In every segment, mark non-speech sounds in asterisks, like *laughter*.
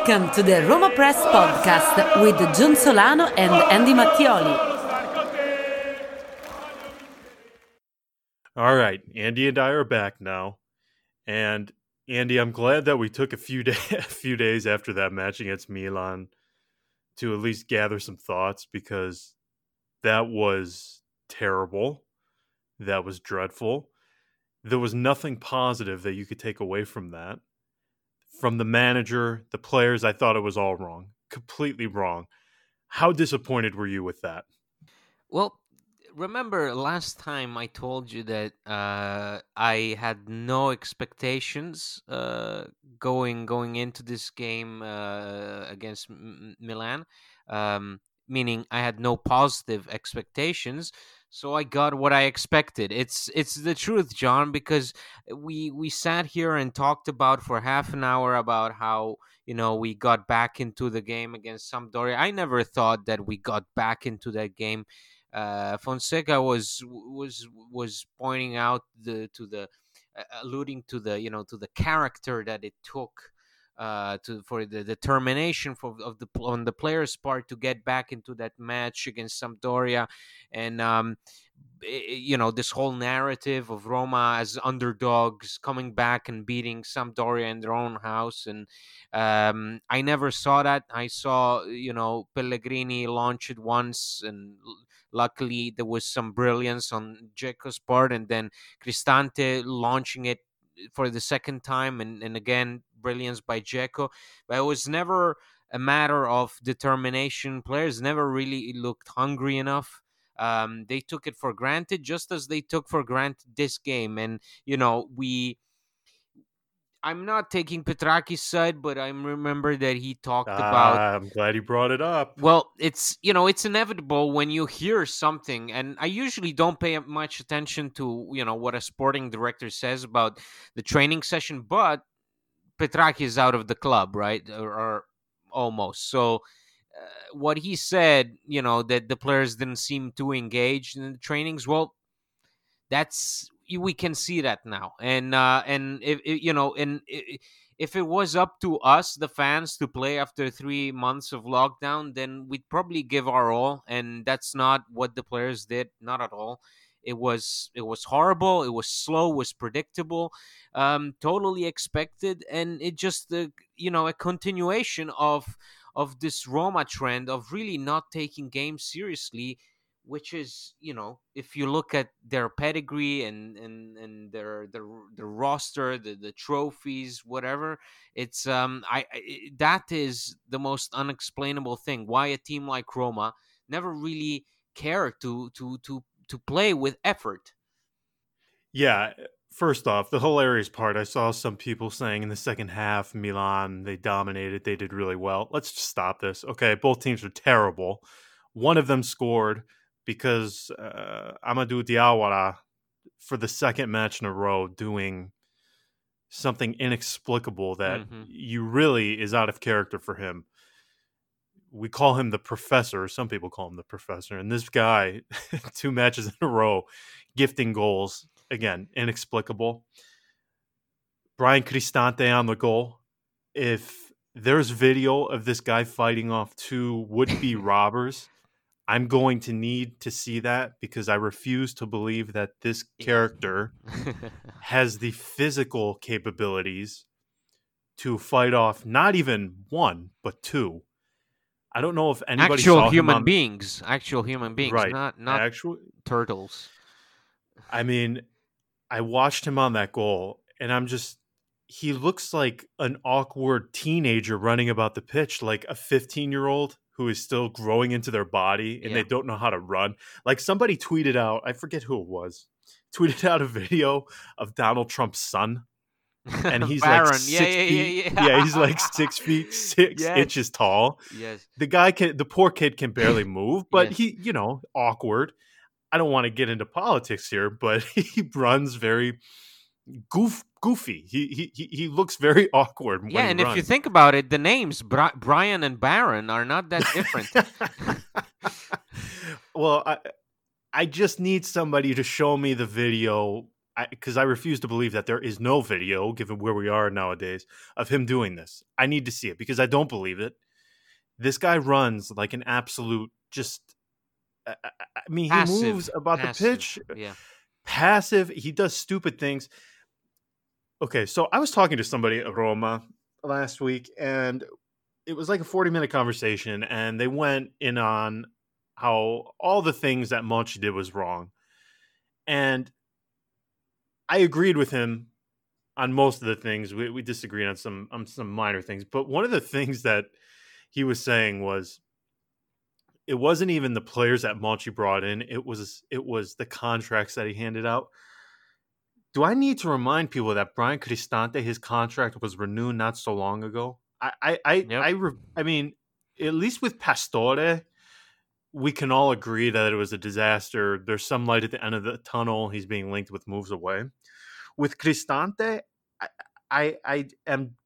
Welcome to the Roma Press Podcast with John Solano and Andy Mattioli. All right, Andy and I are back now, and Andy, I'm glad that we took a few *laughs* day, a few days after that match against Milan to at least gather some thoughts because that was terrible, that was dreadful. There was nothing positive that you could take away from that from the manager, the players, I thought it was all wrong, completely wrong. How disappointed were you with that? Well, remember last time I told you that uh, I had no expectations uh, going going into this game uh, against M- Milan, um, meaning I had no positive expectations so I got what I expected. It's it's the truth, John, because we we sat here and talked about for half an hour about how you know we got back into the game against Sampdoria. I never thought that we got back into that game. Uh, Fonseca was was was pointing out the to the uh, alluding to the you know to the character that it took uh, to for the determination for of the on the players' part to get back into that match against Sampdoria, and um, you know this whole narrative of Roma as underdogs coming back and beating Sampdoria in their own house, and um, I never saw that. I saw you know Pellegrini launch it once, and luckily there was some brilliance on Dzeko's part, and then Cristante launching it for the second time, and, and again brilliance by Dzeko. But it was never a matter of determination. Players never really looked hungry enough. Um, they took it for granted, just as they took for granted this game. And you know, we I'm not taking Petrachi's side, but I remember that he talked about. Ah, I'm glad he brought it up. Well, it's you know it's inevitable when you hear something, and I usually don't pay much attention to you know what a sporting director says about the training session, but Petrachi is out of the club, right, or, or almost. So uh, what he said, you know, that the players didn't seem too engaged in the trainings. Well, that's we can see that now. And uh and if, if you know and if it was up to us the fans to play after three months of lockdown then we'd probably give our all. And that's not what the players did not at all. It was it was horrible it was slow was predictable um totally expected. And it just uh, you know a continuation of of this roma trend of really not taking games seriously which is you know if you look at their pedigree and and and their their, their roster the the trophies whatever it's um I, that is the most unexplainable thing why a team like Roma never really cared to to to to play with effort. Yeah first off the hilarious part i saw some people saying in the second half milan they dominated they did really well. Let's stop this. Okay both teams are terrible. One of them scored because uh, Amadou Diawara, for the second match in a row, doing something inexplicable that mm-hmm. you really is out of character for him. We call him the professor. Some people call him the professor. And this guy, *laughs* two matches in a row, gifting goals. Again, inexplicable. Brian Cristante on the goal. If there's video of this guy fighting off two would be *laughs* robbers I'm going to need to see that because I refuse to believe that this character *laughs* has the physical capabilities to fight off not even one but two. I don't know if anybody actual human on... beings, actual human beings, right? Not not actual turtles. I mean, I watched him on that goal, and I'm just he looks like an awkward teenager running about the pitch, like a 15 year old who is still growing into their body and yeah. they don't know how to run. Like somebody tweeted out, I forget who it was, *laughs* tweeted out a video of Donald Trump's son. And *laughs* he's like six yeah, yeah, feet. Yeah, yeah, he's like *laughs* six feet six yes. inches tall. Yes. The guy can the poor kid can barely *clears throat* move, but yes. he, you know, awkward. I don't want to get into politics here, but he runs very goof goofy. He he he looks very *laughs* awkward. Yeah, and runs. if you think about it, the names Bri- Brian and Baron are not that different. *laughs* *laughs* well, I I just need somebody to show me the video because I, I, refuse to believe that there is no video, given where we are nowadays, of him doing this. I need to see it because I don't believe it. This guy runs like an absolute just. I, I mean, passive, he moves about passive, the pitch. Yeah. Passive. He does stupid things. Okay, so I was talking to somebody at Roma last week, and it was like a 40 minute conversation, and they went in on how all the things that Monchi did was wrong. And I agreed with him on most of the things. We, we disagreed on some on some minor things, but one of the things that he was saying was it wasn't even the players that Monchi brought in. It was it was the contracts that he handed out. Do I need to remind people that Brian Cristante his contract was renewed not so long ago? I I I yep. I, I mean, at least with Pastore, we can all agree that it was a disaster. There's some light at the end of the tunnel. He's being linked with moves away. With Cristante, I, I, I am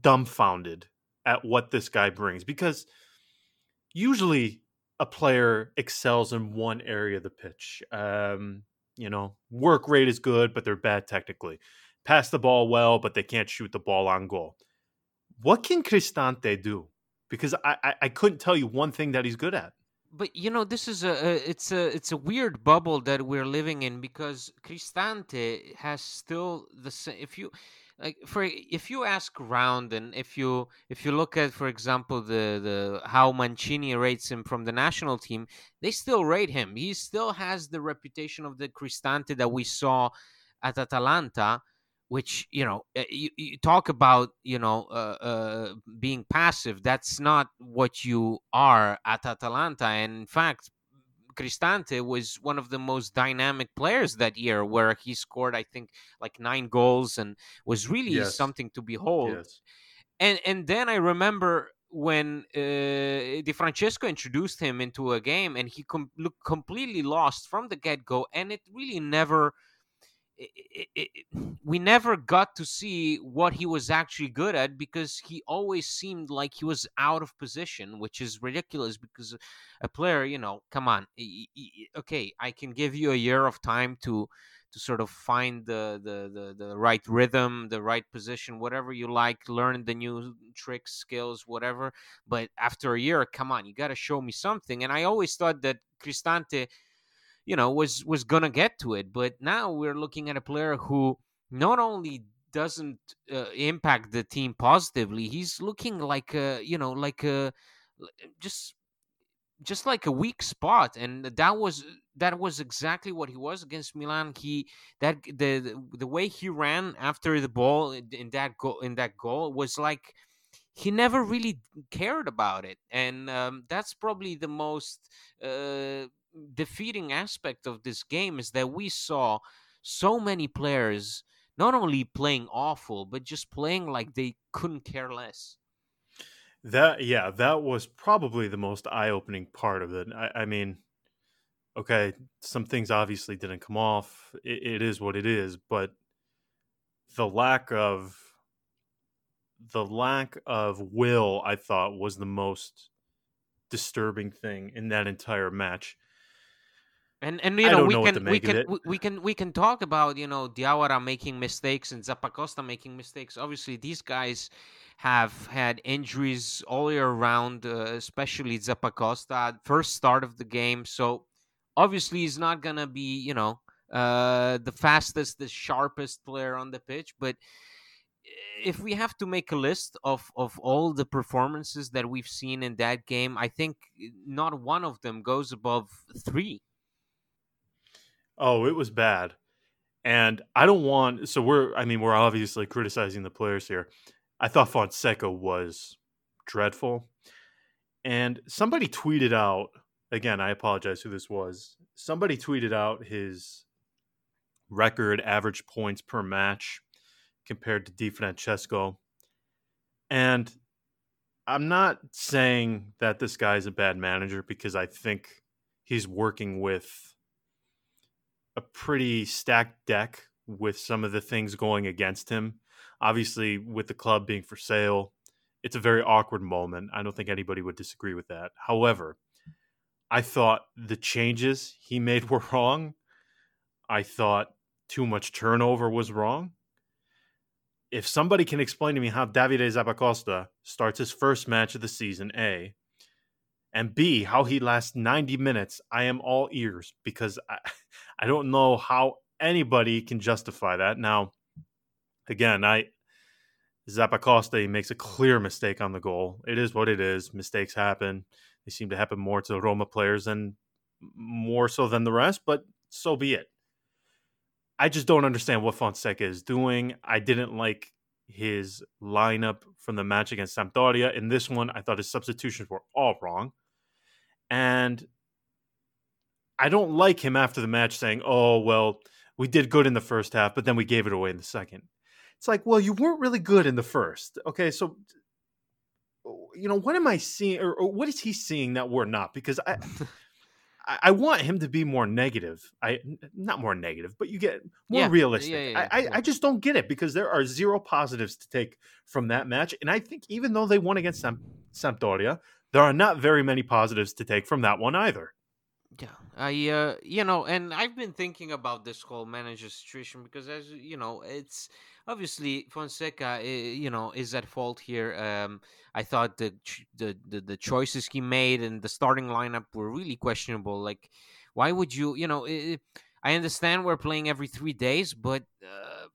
dumbfounded at what this guy brings because usually a player excels in one area of the pitch. Um, you know, work rate is good, but they're bad technically. Pass the ball well, but they can't shoot the ball on goal. What can Cristante do? Because I, I, I couldn't tell you one thing that he's good at but you know this is a, it's a it's a weird bubble that we're living in because Cristante has still the same if you like for if you ask around and if you if you look at for example the the how Mancini rates him from the national team they still rate him. He still has the reputation of the Cristante that we saw at Atalanta which you know eh, you, you talk about you know uh, uh, being passive. That's not what you are at atalanta. And in fact cristante was one of the most dynamic players that year where he scored i think like nine goals and was really yes. something to behold yes. and and then i remember when uh, Di Francesco introduced him into a game and he com- looked completely lost from the get-go and it really never it, it, we never got to see what he was actually good at because he always seemed like he was out of position, which is ridiculous because a player, you know, come on, okay, I can give you a year of time to to sort of find the, the the the right rhythm, the right position, whatever you like, learn the new tricks, skills, whatever. But after a year, come on, you got to show me something. And I always thought that Cristante you know was was gonna get to it but now we're looking at a player who not only doesn't uh, impact the team positively he's looking like a you know like a just just like a weak spot and that was that was exactly what he was against Milan. He that the the way he ran after the ball in that goal in that goal was like he never really cared about it and um, that's probably the most uh, defeating aspect of this game is that we saw so many players not only playing awful but just playing like they couldn't care less. That yeah that was probably the most eye-opening part of it i, I mean okay some things obviously didn't come off. It, it is what it is but the lack of the lack of will i thought was the most disturbing thing in that entire match and and you know we know can we can we can we can talk about you know Diawara making mistakes and Zappacosta making mistakes. Obviously, these guys have had injuries all year round, uh, especially Zappacosta first start of the game. So obviously, he's not gonna be you know uh, the fastest, the sharpest player on the pitch, but if we have to make a list of of all the performances that we've seen in that game, I think not one of them goes above three. Oh, it was bad. And I don't want so we're I mean, we're obviously criticizing the players here. I thought Fonseca was dreadful. And somebody tweeted out again, I apologize who this was. Somebody tweeted out his record average points per match compared to Di Francesco. And I'm not saying that this guy's a bad manager because I think he's working with a pretty stacked deck with some of the things going against him. Obviously, with the club being for sale, it's a very awkward moment. I don't think anybody would disagree with that. However, I thought the changes he *laughs* made were wrong. I thought too much turnover was wrong. If somebody can explain to me how Davide Zappacosta starts his first match of the season, A, and B, how he lasts 90 minutes, I am all ears because I, *laughs* I don't know how anybody can justify that. Now, again, I Zappacosta he makes a clear mistake on the goal. It is what it is. Mistakes happen. They seem to happen more to Roma players and more so than the rest, but so be it. I just don't understand what Fonseca is doing. I didn't like his lineup from the match against Sampdoria. In this one, I thought his substitutions were all wrong. And I don't like him after the match saying, oh, well, we did good in the first half, but then we gave it away in the second. It's like, well, you weren't really good in the first. Okay, so you know, what am I seeing or, or what is he seeing that we're not? Because I I, want him to be more negative. I not more negative, but you get more yeah, realistic. Yeah, yeah, I, I, I just don't get it because there are zero positives to take from that match, and I think even though they won against Sam, Sampdoria, there are not very many positives to take from that one either. Yeah, I uh, you know, and I've been thinking about this whole manager situation because as you know, it's obviously Fonseca, eh, you know, is at fault here. Um, I thought the, the the the choices he made and the starting lineup were really questionable. Like, why would you, you know? Eh, I understand we're playing every three days, but uh,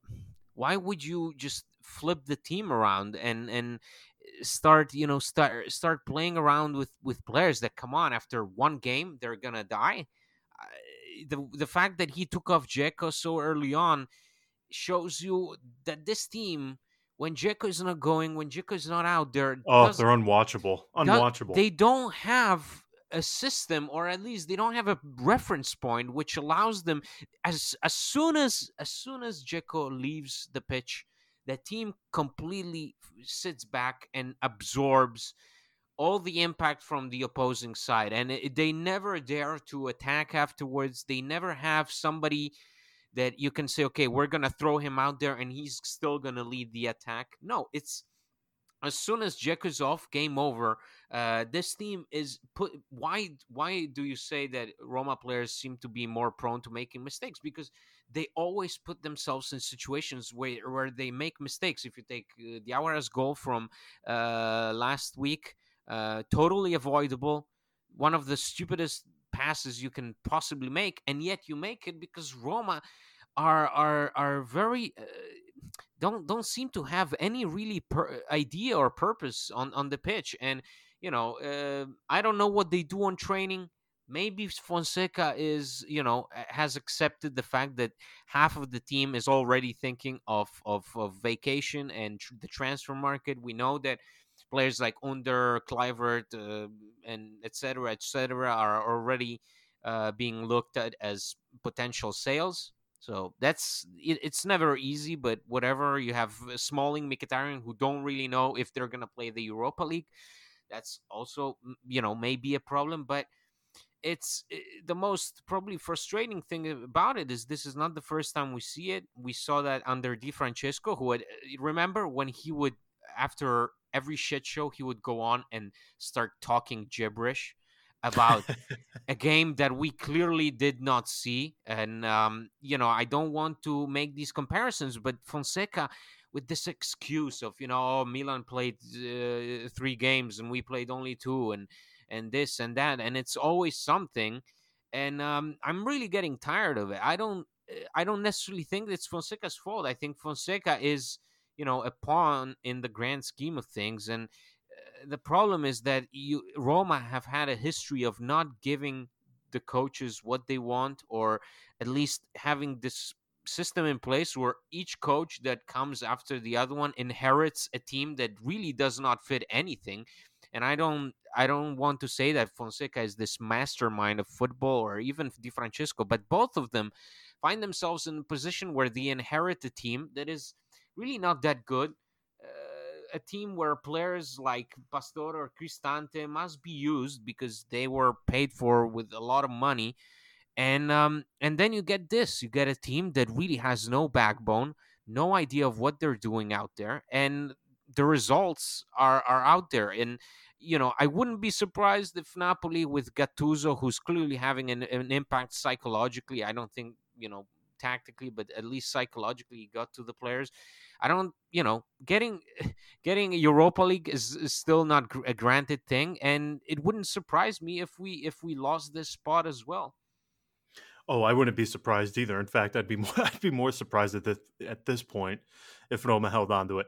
why would you just flip the team around and and start you know start er, start playing around with with players that come on after one game they're gonna die. The the fact that he took off Dzeko so early on shows you that this team when Dzeko is not going when Dzeko is not out there oh they're unwatchable unwatchable. they don't have a system or at least they don't have a reference point which allows them as as soon as as soon as Dzeko leaves the pitch the team completely sits back and absorbs all the impact from the opposing side and it, they never dare to attack afterwards they never have somebody that you can say okay we're going to throw him out there and he's still going to lead the attack no it's as soon as off, game over. Uh, this team is put. Why? Why do you say that Roma players seem to be more prone to making mistakes? Because they always put themselves in situations where where they make mistakes. If you take uh, Diawara's goal from uh, last week, uh, totally avoidable, one of the stupidest passes you can possibly make, and yet you make it because Roma are are are very uh, don't don't seem to have any really per- idea or purpose on on the pitch and you know uh, i don't know what they do on training maybe fonseca is you know has accepted the fact that half of the team is already thinking of of, of vacation and tr- the transfer market we know that players like under Kluivert uh, and etc etc are already uh, being looked at as potential sales so that's it, it's never easy, but whatever you have Smalling, Mkhitaryan who don't really know if they're gonna play the Europa League. That's also you know maybe a problem, but it's it, eh, the most probably frustrating thing about it is this is not the first time we see it. We saw that under Di Francesco, who had eh, remember when he would after every shit show he would go on and start talking gibberish about *laughs* a game that we clearly did not see. And, um, you know, I don't want to make these comparisons, but Fonseca, with this excuse of, you know, oh, Milan played uh, three games and we played only two, and, and this and that. And it's always something. And um, I'm really getting tired of it. I don't. I don't necessarily think it's Fonseca's fault. I think Fonseca is, you know, a pawn in the grand scheme of things, and the problem is that you Roma have had a history of not giving the coaches what they want, or at least having this system in place where each coach that comes after the other one inherits a team that really does not fit anything and i don't i don't want to say that fonseca is this mastermind of football or even di francesco but both of them find themselves in a position where they inherit a team that is really not that good a team where players like Pastore or Cristante must be used because they were paid for with a lot of money. And um, and then you get this, you get a team that really has no backbone, no idea of what they're doing out there, and the results are are out there. And you know, I wouldn't be surprised if Napoli with Gattuso, who's clearly having an, an impact psychologically, I don't think you know tactically, but at least psychologically he got to the players. I don't, you know, getting *laughs* getting Europa League is, is still not gr- a granted thing, and it wouldn't surprise me if we if we lost this spot as well. Oh, I wouldn't be surprised either. In fact, I'd be *laughs* more, I'd be more surprised at this at this point if Roma held on to it.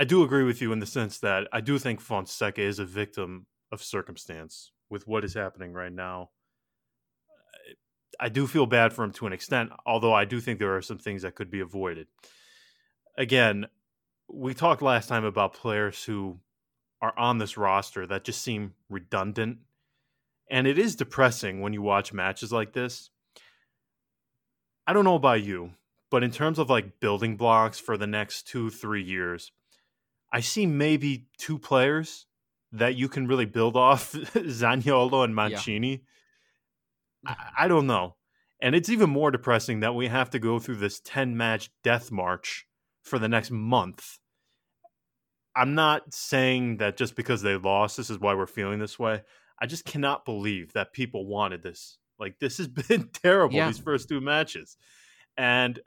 I do agree with you in the sense that I do think Fonseca is a victim of circumstance with what is happening right now. I do feel bad for him to an extent, although I do think there are some things that could be avoided. Again, we talked last time about players who are on this roster that just seem redundant. And it is depressing when you watch matches like this. I don't know about you, but in terms of like building blocks for the next two, three years, I see maybe two players that you can really build *laughs* off Zaniolo and Mancini. Yeah. I, mm-hmm. I don't know. And it's even more depressing that we have to go through this 10 match death march for the next month. I'm not saying that just because they lost, this is why we're feeling this way. I just cannot believe that people wanted this. Like, this has *laughs* been terrible, yeah. these first two matches. And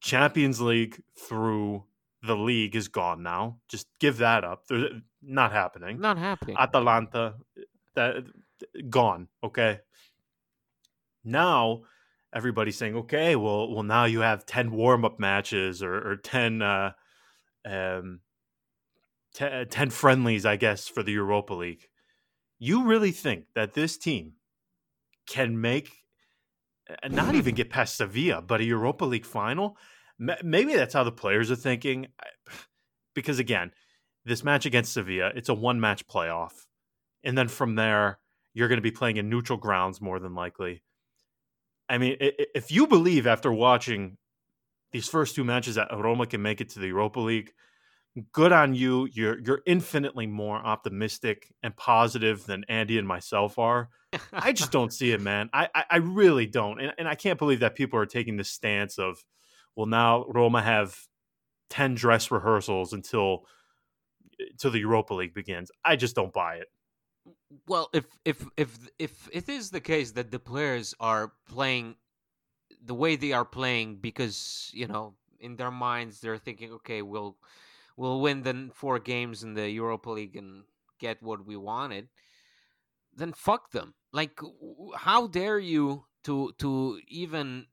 Champions League through the league is gone now. Just give that up. They're not happening. Not happening. Atalanta, that gone. Okay. Now everybody's saying, okay, well, well, now you have ten warm up matches or, or ten, uh, um, t- uh, 10 friendlies, I guess, for the Europa League. You really think that this team can make, uh, not even get past Sevilla, but a Europa League final? Maybe that's how the players are thinking. *sighs* Because again, this match against Sevilla, it's a one match playoff. And then from there, you're going to be playing in neutral grounds more than likely. I mean, if you believe after watching these first two matches that Roma can make it to the Europa League, good on you. You're you're infinitely more optimistic and positive than Andy and myself are. *laughs* I just don't see it, man. I, I, I really don't. And, and I can't believe that people are taking the stance of – will now Roma have 10 dress rehearsals until until the Europa League begins. I just don't buy it. Well, if if if if it is the case that the players are playing the way they are playing because, you know, in their minds they're thinking, okay, we'll we'll win the four games in the Europa League and get what we wanted, then fuck them. Like how dare you to to even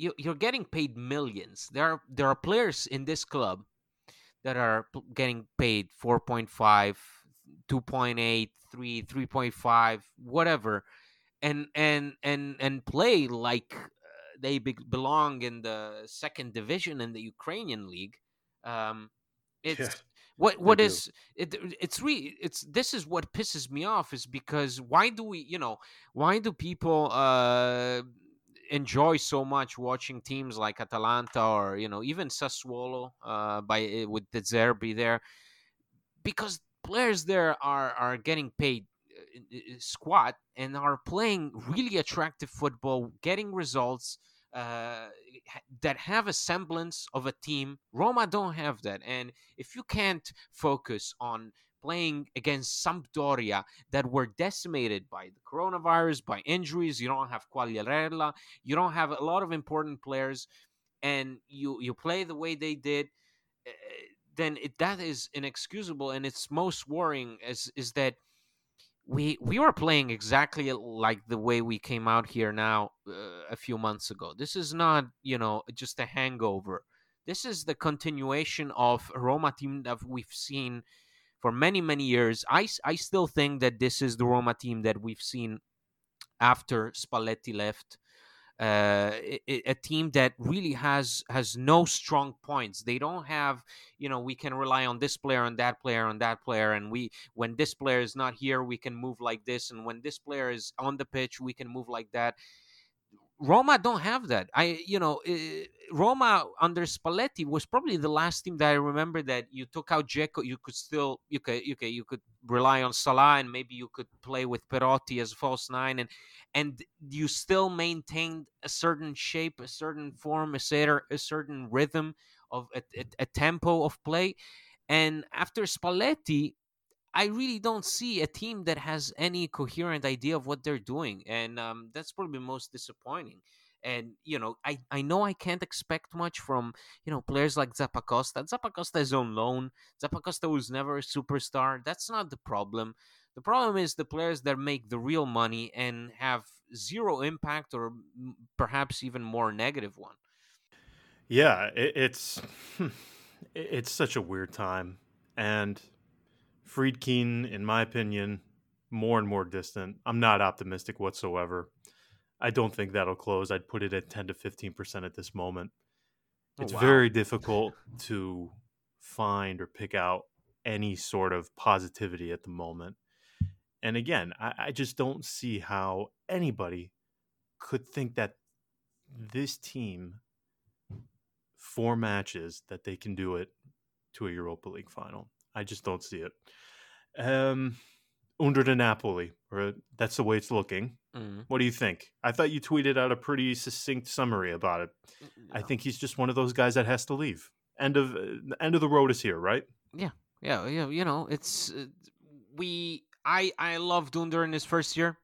you, you're getting paid millions. There are there are players in this club that are getting paid 4.5, 2.8, 3, 3.5, whatever, and and and and play like uh, they be- belong in the second division in the Ukrainian league. Um, it's yeah, what what is it, it's really it's this is what pisses me off is because why do we you know why do people uh enjoy so much watching teams like Atalanta or you know even Sassuolo uh, by eh, with De Zerbi there because players there are are getting paid uh, squat and are playing really attractive football, getting results uh, that have a semblance of a team. Roma don't have that, and if you can't focus on playing against Sampdoria that were decimated by the coronavirus, by injuries. You don't have Quagliarella. You don't have a lot of important players, and you you play the way they did. Uh, then it, that is inexcusable, and it's most worrying is is that we we were playing exactly like the way we came out here now uh, a few months ago. This is not you know just a hangover. This is the continuation of Roma team that we've seen for many many years. I I still think that this is the Roma team that we've seen after Spalletti left. Uh, a, a, team that really has has no strong points. They don't have, you know, we can rely on this player and that player and that player, and we when this player is not here, we can move like this, and when this player is on the pitch, we can move like that. Roma don't have that. I, you know, uh, Roma under Spalletti was probably the last team that I remember that you took out Dzeko. You could still, you could, you could, you could rely on Salah, and maybe you could play with Perotti as a false nine, and and you still maintained a certain shape, a certain form, a certain, a certain rhythm of a, a, a tempo of play. And after Spalletti, I really don't see a team that has any coherent idea of what they're doing, and um, that's probably most disappointing. And you know, I, I know I can't expect much from you know players like Zappacosta. Zappacosta is on loan. Zappacosta was never a superstar. That's not the problem. The problem is the players that make the real money and have zero impact or perhaps even more negative one. Yeah, it, it's *laughs* it's such a weird time, and Friedkin, in my opinion, more and more distant. I'm not optimistic whatsoever. I don't think that'll close. I'd put it at 10 to 15% at this moment. Oh, it's oh, wow. very difficult to find or pick out any sort of positivity at the moment. And again, I, I just don't see how anybody could think that this team, four matches, that they can do it to a Europa League final. I just don't see it. Um, under the Napoli, or that's the way it's looking. Mm. What do you think? I thought you tweeted out a pretty succinct summary about it. No. I think he's just one of those guys that has to leave. End of uh, end of the road is here, right? Yeah, yeah, yeah. You know, it's uh, we. I I loved Under in his first year.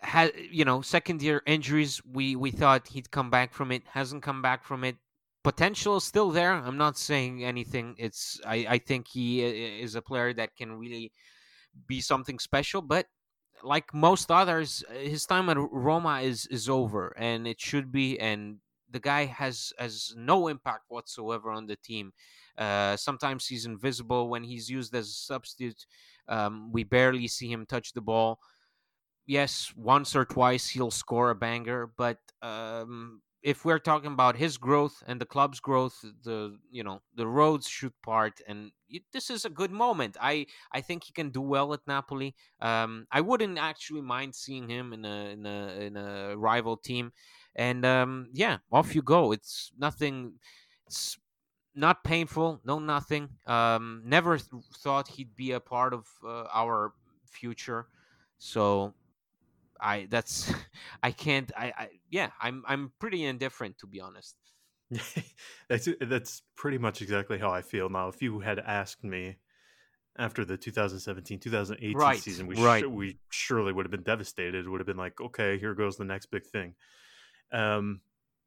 Had you know second year injuries, we we thought he'd come back from it. Hasn't come back from it. Potential is still there. I'm not saying anything. It's I I think he is a player that can really be something special, but like most others, his time at Roma is is over, and it should be. And the guy has has no impact whatsoever on the team. Uh, sometimes he's invisible when he's used as a substitute. Um, we barely see him touch the ball. Yes, once or twice he'll score a banger, but um, if we're talking about his growth and the club's growth, the you know the roads should part, and this is a good moment. I I think he can do well at Napoli. Um, I wouldn't actually mind seeing him in a in a in a rival team, and um, yeah, off you go. It's nothing. It's not painful. No, nothing. Um, never th- thought he'd be a part of uh, our future. So I that's *laughs* I can't I, I yeah I'm I'm pretty indifferent to be honest. *laughs* that's that's pretty much exactly how I feel now. If you had asked me after the 2017-2018 right, season, we right. Sh- we surely would have been devastated. It would have been like, okay, here goes the next big thing. Um,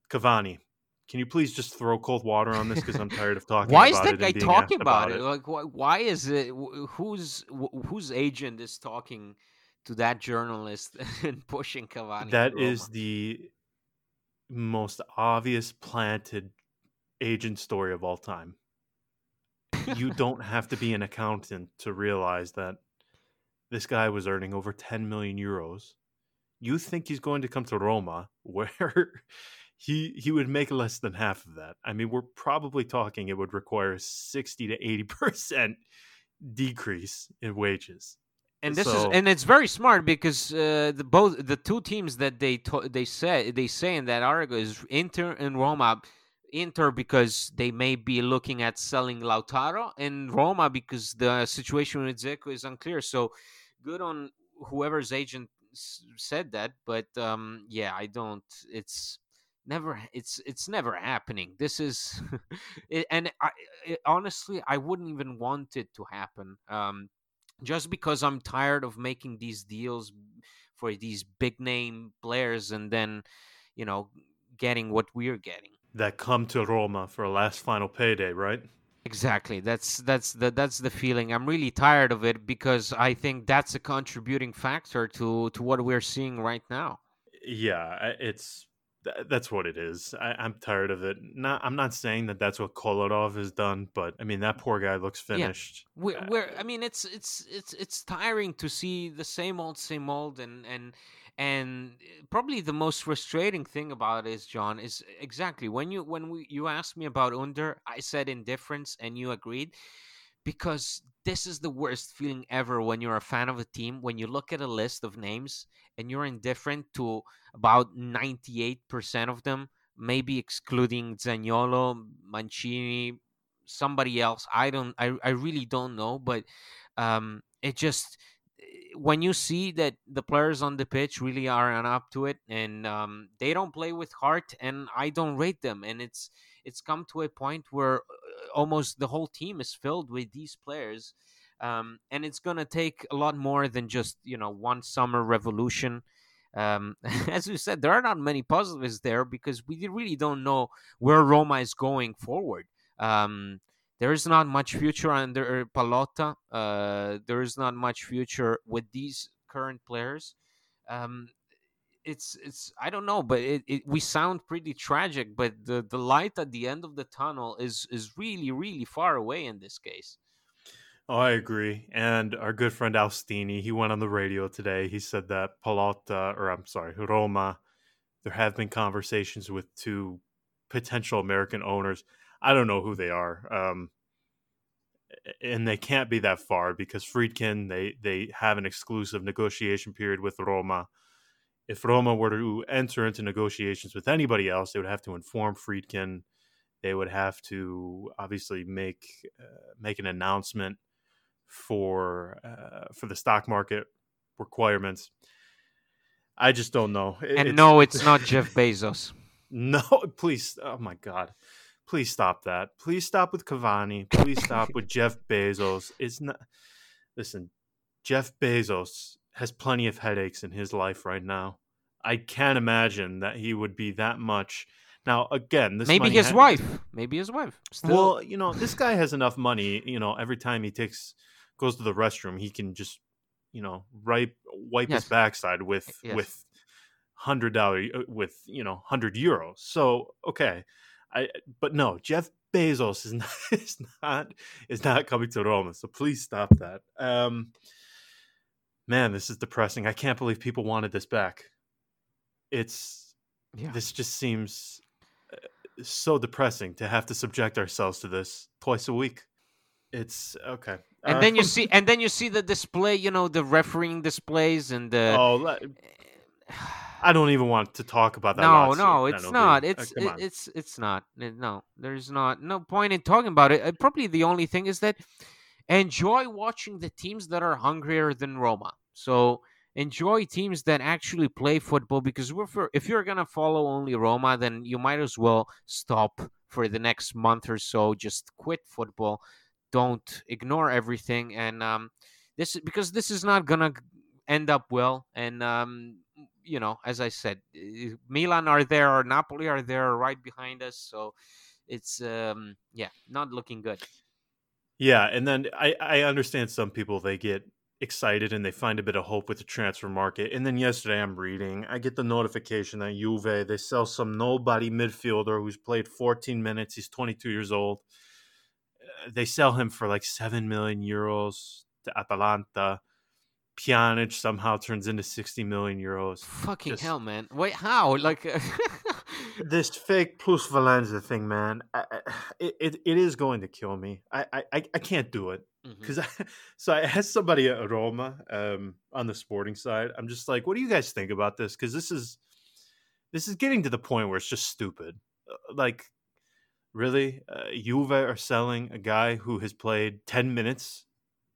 Cavani, can you please just throw cold water on this because I'm tired of *laughs* talking. why is that guy talking about, about it? it? Like, why, why is it? Who's whose agent is talking? To that journalist *laughs* and pushing Cavani. That is the most obvious planted agent story of all time. you *laughs* don't have to be an accountant to realize that this guy was earning over 10 million euros. You think he's going to come to Roma *laughs* where he he would make less than half of that. I mean, we're probably talking it would require 60 to 80% decrease in wages and this so, is and it's very smart because uh, the both the two teams that they to, they say they say in that article is Inter and Roma. Inter because they may be looking at selling Lautaro, and Roma because the situation with Dzeko is unclear. So good on whoever's agent said that, but um, yeah, I don't. It's never. It's it's never happening. This is, *laughs* it, and I it, honestly, I wouldn't even want it to happen. Um, just because I'm tired of making these deals for these big name players and then, you know, getting what we're getting. That come to Roma for a last final payday, right? Exactly. That's that's the that's the feeling. I'm really tired of it because I think that's a contributing factor to to what we're seeing right now. Yeah, it's th- that's what it is. I, am tired of it. Not, I'm not saying that that's what Kolarov has done, but I mean that poor guy looks finished. Yeah. We're, uh, we're, I mean, it's it's it's it's tiring to see the same old, same old, and and and probably the most frustrating thing about it is John is exactly when you when we you asked me about Under, I said indifference, and you agreed because this is the worst feeling ever when you're a fan of a team when you look at a list of names and you're indifferent to about 98% of them maybe excluding Zaniolo, Mancini, somebody else. I don't I, I really don't know, but um it just when you see that the players on the pitch really aren't up to it and um, they don't play with heart and I don't rate them and it's it's come to a point where almost the whole team is filled with these players um, and it's going to take a lot more than just you know one summer revolution Um, *laughs* as you said, there are not many positives there because we really don't know where Roma is going forward. Um, there is not much future under Pallotta. Uh, there is not much future with these current players. Um, it's it's I don't know, but it, it, we sound pretty tragic. But the the light at the end of the tunnel is is really really far away in this case. Oh, I agree. And our good friend Alstini, he went on the radio today. He said that Pallotta, or I'm sorry, Roma, there have been conversations with two potential American owners. I don't know who they are. Um, and they can't be that far because Friedkin, they, they have an exclusive negotiation period with Roma if Roma were to enter into negotiations with anybody else, they would have to inform Friedkin. They would have to obviously make uh, make an announcement for uh, for the stock market requirements. I just don't know. It, and it's, no, it's *laughs* not Jeff Bezos. No, please. Oh my God. Please stop that. Please stop with Cavani. Please stop with Jeff Bezos. It's not. Listen, Jeff Bezos has plenty of headaches in his life right now. I can't imagine that he would be that much. Now, again, this maybe his wife, maybe his wife. Still. Well, you know, this guy has enough money. You know, every time he takes goes to the restroom, he can just, you know, wipe wipe yes. his backside with yes. with hundred dollar uh, with you know hundred euros. So okay, I but no, Jeff Bezos is *laughs* not is not is not coming to Roma. So please stop that. Um, man, this is depressing. I can't believe people wanted this back. It's yeah. this just seems uh, so depressing to have to subject ourselves to this twice a week. It's okay. And uh, then you *laughs* see, and then you see the display. You know, the refereeing displays and the. Oh, *sighs* I don't even want to talk about that. No, no, it's not. It's uh, it, it's it's not. No, there's not no point in talking about it. Uh, probably the only thing is that enjoy watching the teams that are hungrier than Roma. So enjoy teams that actually play football because if you're going to follow only Roma, then you might as well stop for the next month or so. Just quit football. Don't ignore everything. And um, this because this is not going to end up well. And, um, you know, as I said, eh, Milan are there or Napoli are there right behind us. So it's, um, yeah, not looking good. Yeah. And then I, I understand some people, they get excited and they find a bit of hope with the transfer market. And then yesterday I'm reading, I get the notification that Juve, they sell some nobody midfielder who's played 14 minutes. He's 22 years old. Uh, they sell him for like 7 million euros to Atalanta. Pjanic somehow turns into 60 million euros. Fucking Just, hell, man. Wait, how? *laughs* Like *laughs* this fake plusvalenza thing, man. I, I, *sighs* it, it is going to kill me. I I, I can't do it because mm-hmm. *laughs* so I asked somebody at Roma um, on the sporting side. I'm just like, what do you guys think about this? Because this is this is getting to the point where it's just stupid. Uh, like, really, uh, Juve are selling a guy who has played 10 minutes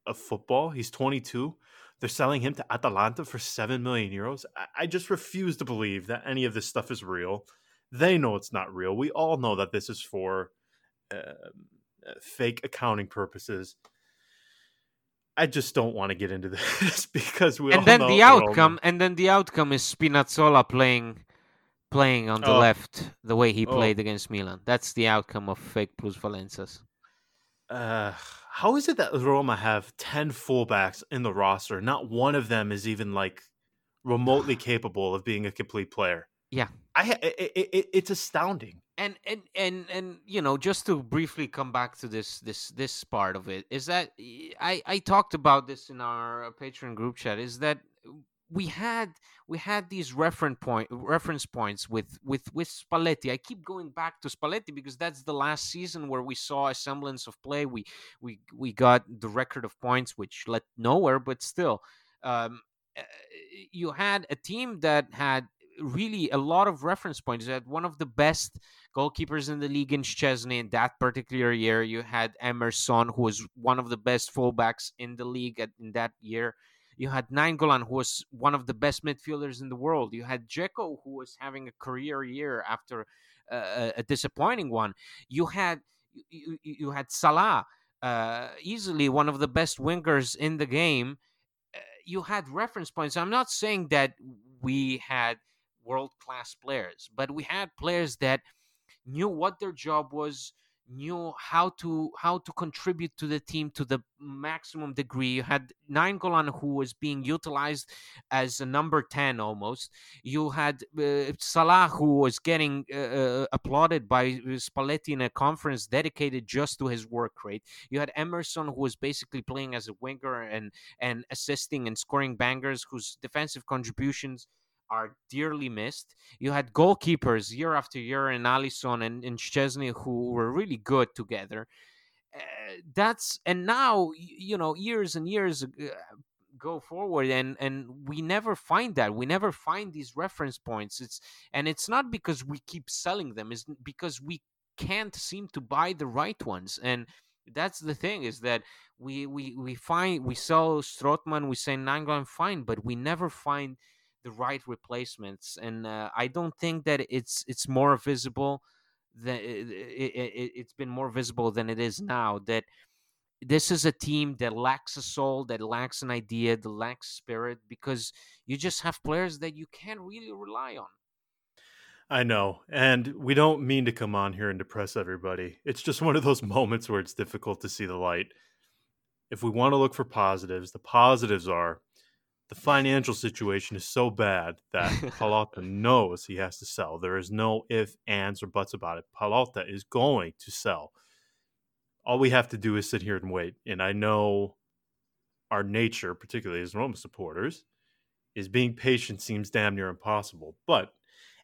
of football. He's 22. They're selling him to Atalanta for seven million euros. I, I just refuse to believe that any of this stuff is real. They know it's not real. We all know that this is for um, uh, fake accounting purposes. I just don't want to get into *laughs* this because we all and then the outcome and then the outcome is Spinazzola playing playing on the oh. left the way he oh. played against Milan. That's the outcome of fake plusvalenzas. Uh, how is it that Roma have ten fullbacks in the roster? Not one of them is even like remotely *sighs* capable of being a complete player. Yeah, I it, it, it's astounding. And and and and you know, just to briefly come back to this this this part of it is that I I talked about this in our Patreon group chat. Is that we had we had these reference point reference points with with with Spalletti. I keep going back to Spalletti because that's the last season where we saw a semblance of play. We we we got the record of points, which led nowhere, but still. Um, eh, you had a team that had really a lot of reference points. You had one of the best goalkeepers in the league in Szczesny in that particular year. You had Emerson, who was one of the best fullbacks in the league at, in that year. You had Nainggolan, who was one of the best midfielders in the world. You had Dzeko, who was having a career year after uh, a disappointing one. You had you, you had Salah, uh, easily one of the best wingers in the game. Uh, you had reference points. I'm not saying that we had world class players, but we had players that knew what their job was knew how to how to contribute to the team to the maximum degree. You had Nainggolan who was being utilized as a number 10 almost. You had uh, Salah who was getting uh, uh applauded by Spalletti in a conference dedicated just to his work rate. You had Emerson who was basically playing as a winger and and assisting and scoring bangers whose defensive contributions are dearly missed. You had goalkeepers year after year in Alisson and, and Szczesny who were really good together. Uh, that's and now you know years and years uh, go forward and and we never find that we never find these reference points it's and it's not because we keep selling them it's because we can't seem to buy the right ones and that's the thing is that we we we find we sell Strootman we say Nainggolan fine but we never find the right replacements, and uh, I don't think that it's it's more visible than it, it, it's been more visible than it is now. That this is a team that lacks a soul, that lacks an idea, that lacks spirit, because you just have players that you can't really rely on. I know. And we don't mean to come on here and depress everybody. It's just one of those *laughs* moments where it's difficult to see the light. If we want to look for positives, the positives are the financial situation is so bad that Pallotta *laughs* knows he has to sell. There is no if, ands, or buts about it. Pallotta is going to sell. All we have to do is sit here and wait. And I know our nature, particularly as Roma supporters, is being patient seems damn near impossible. But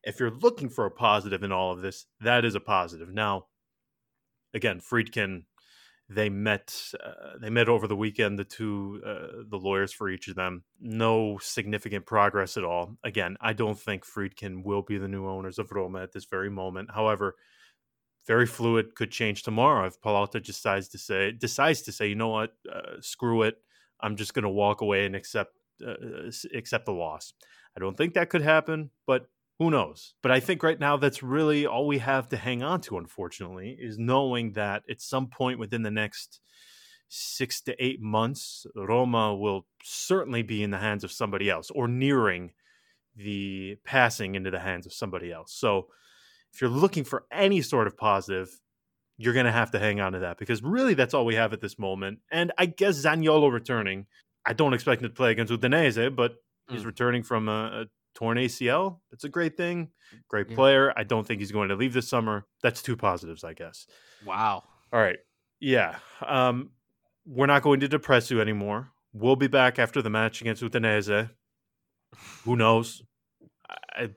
if you're looking for a positive in all of this, that is a positive. Now, again, Friedkin they met uh, they met over the weekend the two uh, the lawyers for each of them. No significant progress at all. Again i don't think friedkin will be the new owners of roma at this very moment. However very fluid could change tomorrow if pallotta decides to say decides to say you know what? Uh, screw it. I'm just going to walk away and accept uh, accept the loss. I don't think that could happen but who knows? But I think right now that's really all we have to hang on to, unfortunately, is knowing that at some point within the next six to eight months, Roma will certainly be in the hands of somebody else or nearing the passing into the hands of somebody else. So if you're looking for any sort of positive, you're going to have to hang on to that because really that's all we have at this moment. And I guess Zaniolo returning, I don't expect him to play against Udinese, but mm. he's returning from a, a torn ACL. It's a great thing. Great yeah. player. I don't think he's going to leave this summer. That's two positives, I guess. Wow. All right. Yeah. Um, we're not going to depress you anymore. We'll be back after the match against Udinese. Who knows? I, uh,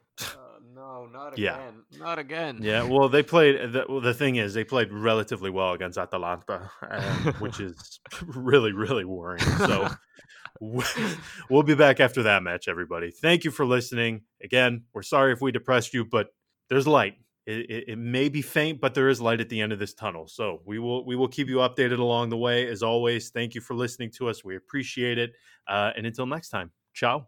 no, not yeah. again. Not again. Yeah. Well, they played. The, well, the thing is, they played relatively well against Atalanta, um, which *laughs* is really, really worrying. So *laughs* *laughs* we'll be back after that match, everybody. Thank you for listening. Again, we're sorry if we depressed you, but there's light. It, it, it, may be faint, but there is light at the end of this tunnel. So we will we will keep you updated along the way. As always, thank you for listening to us. We appreciate it. Uh, and until next time, ciao.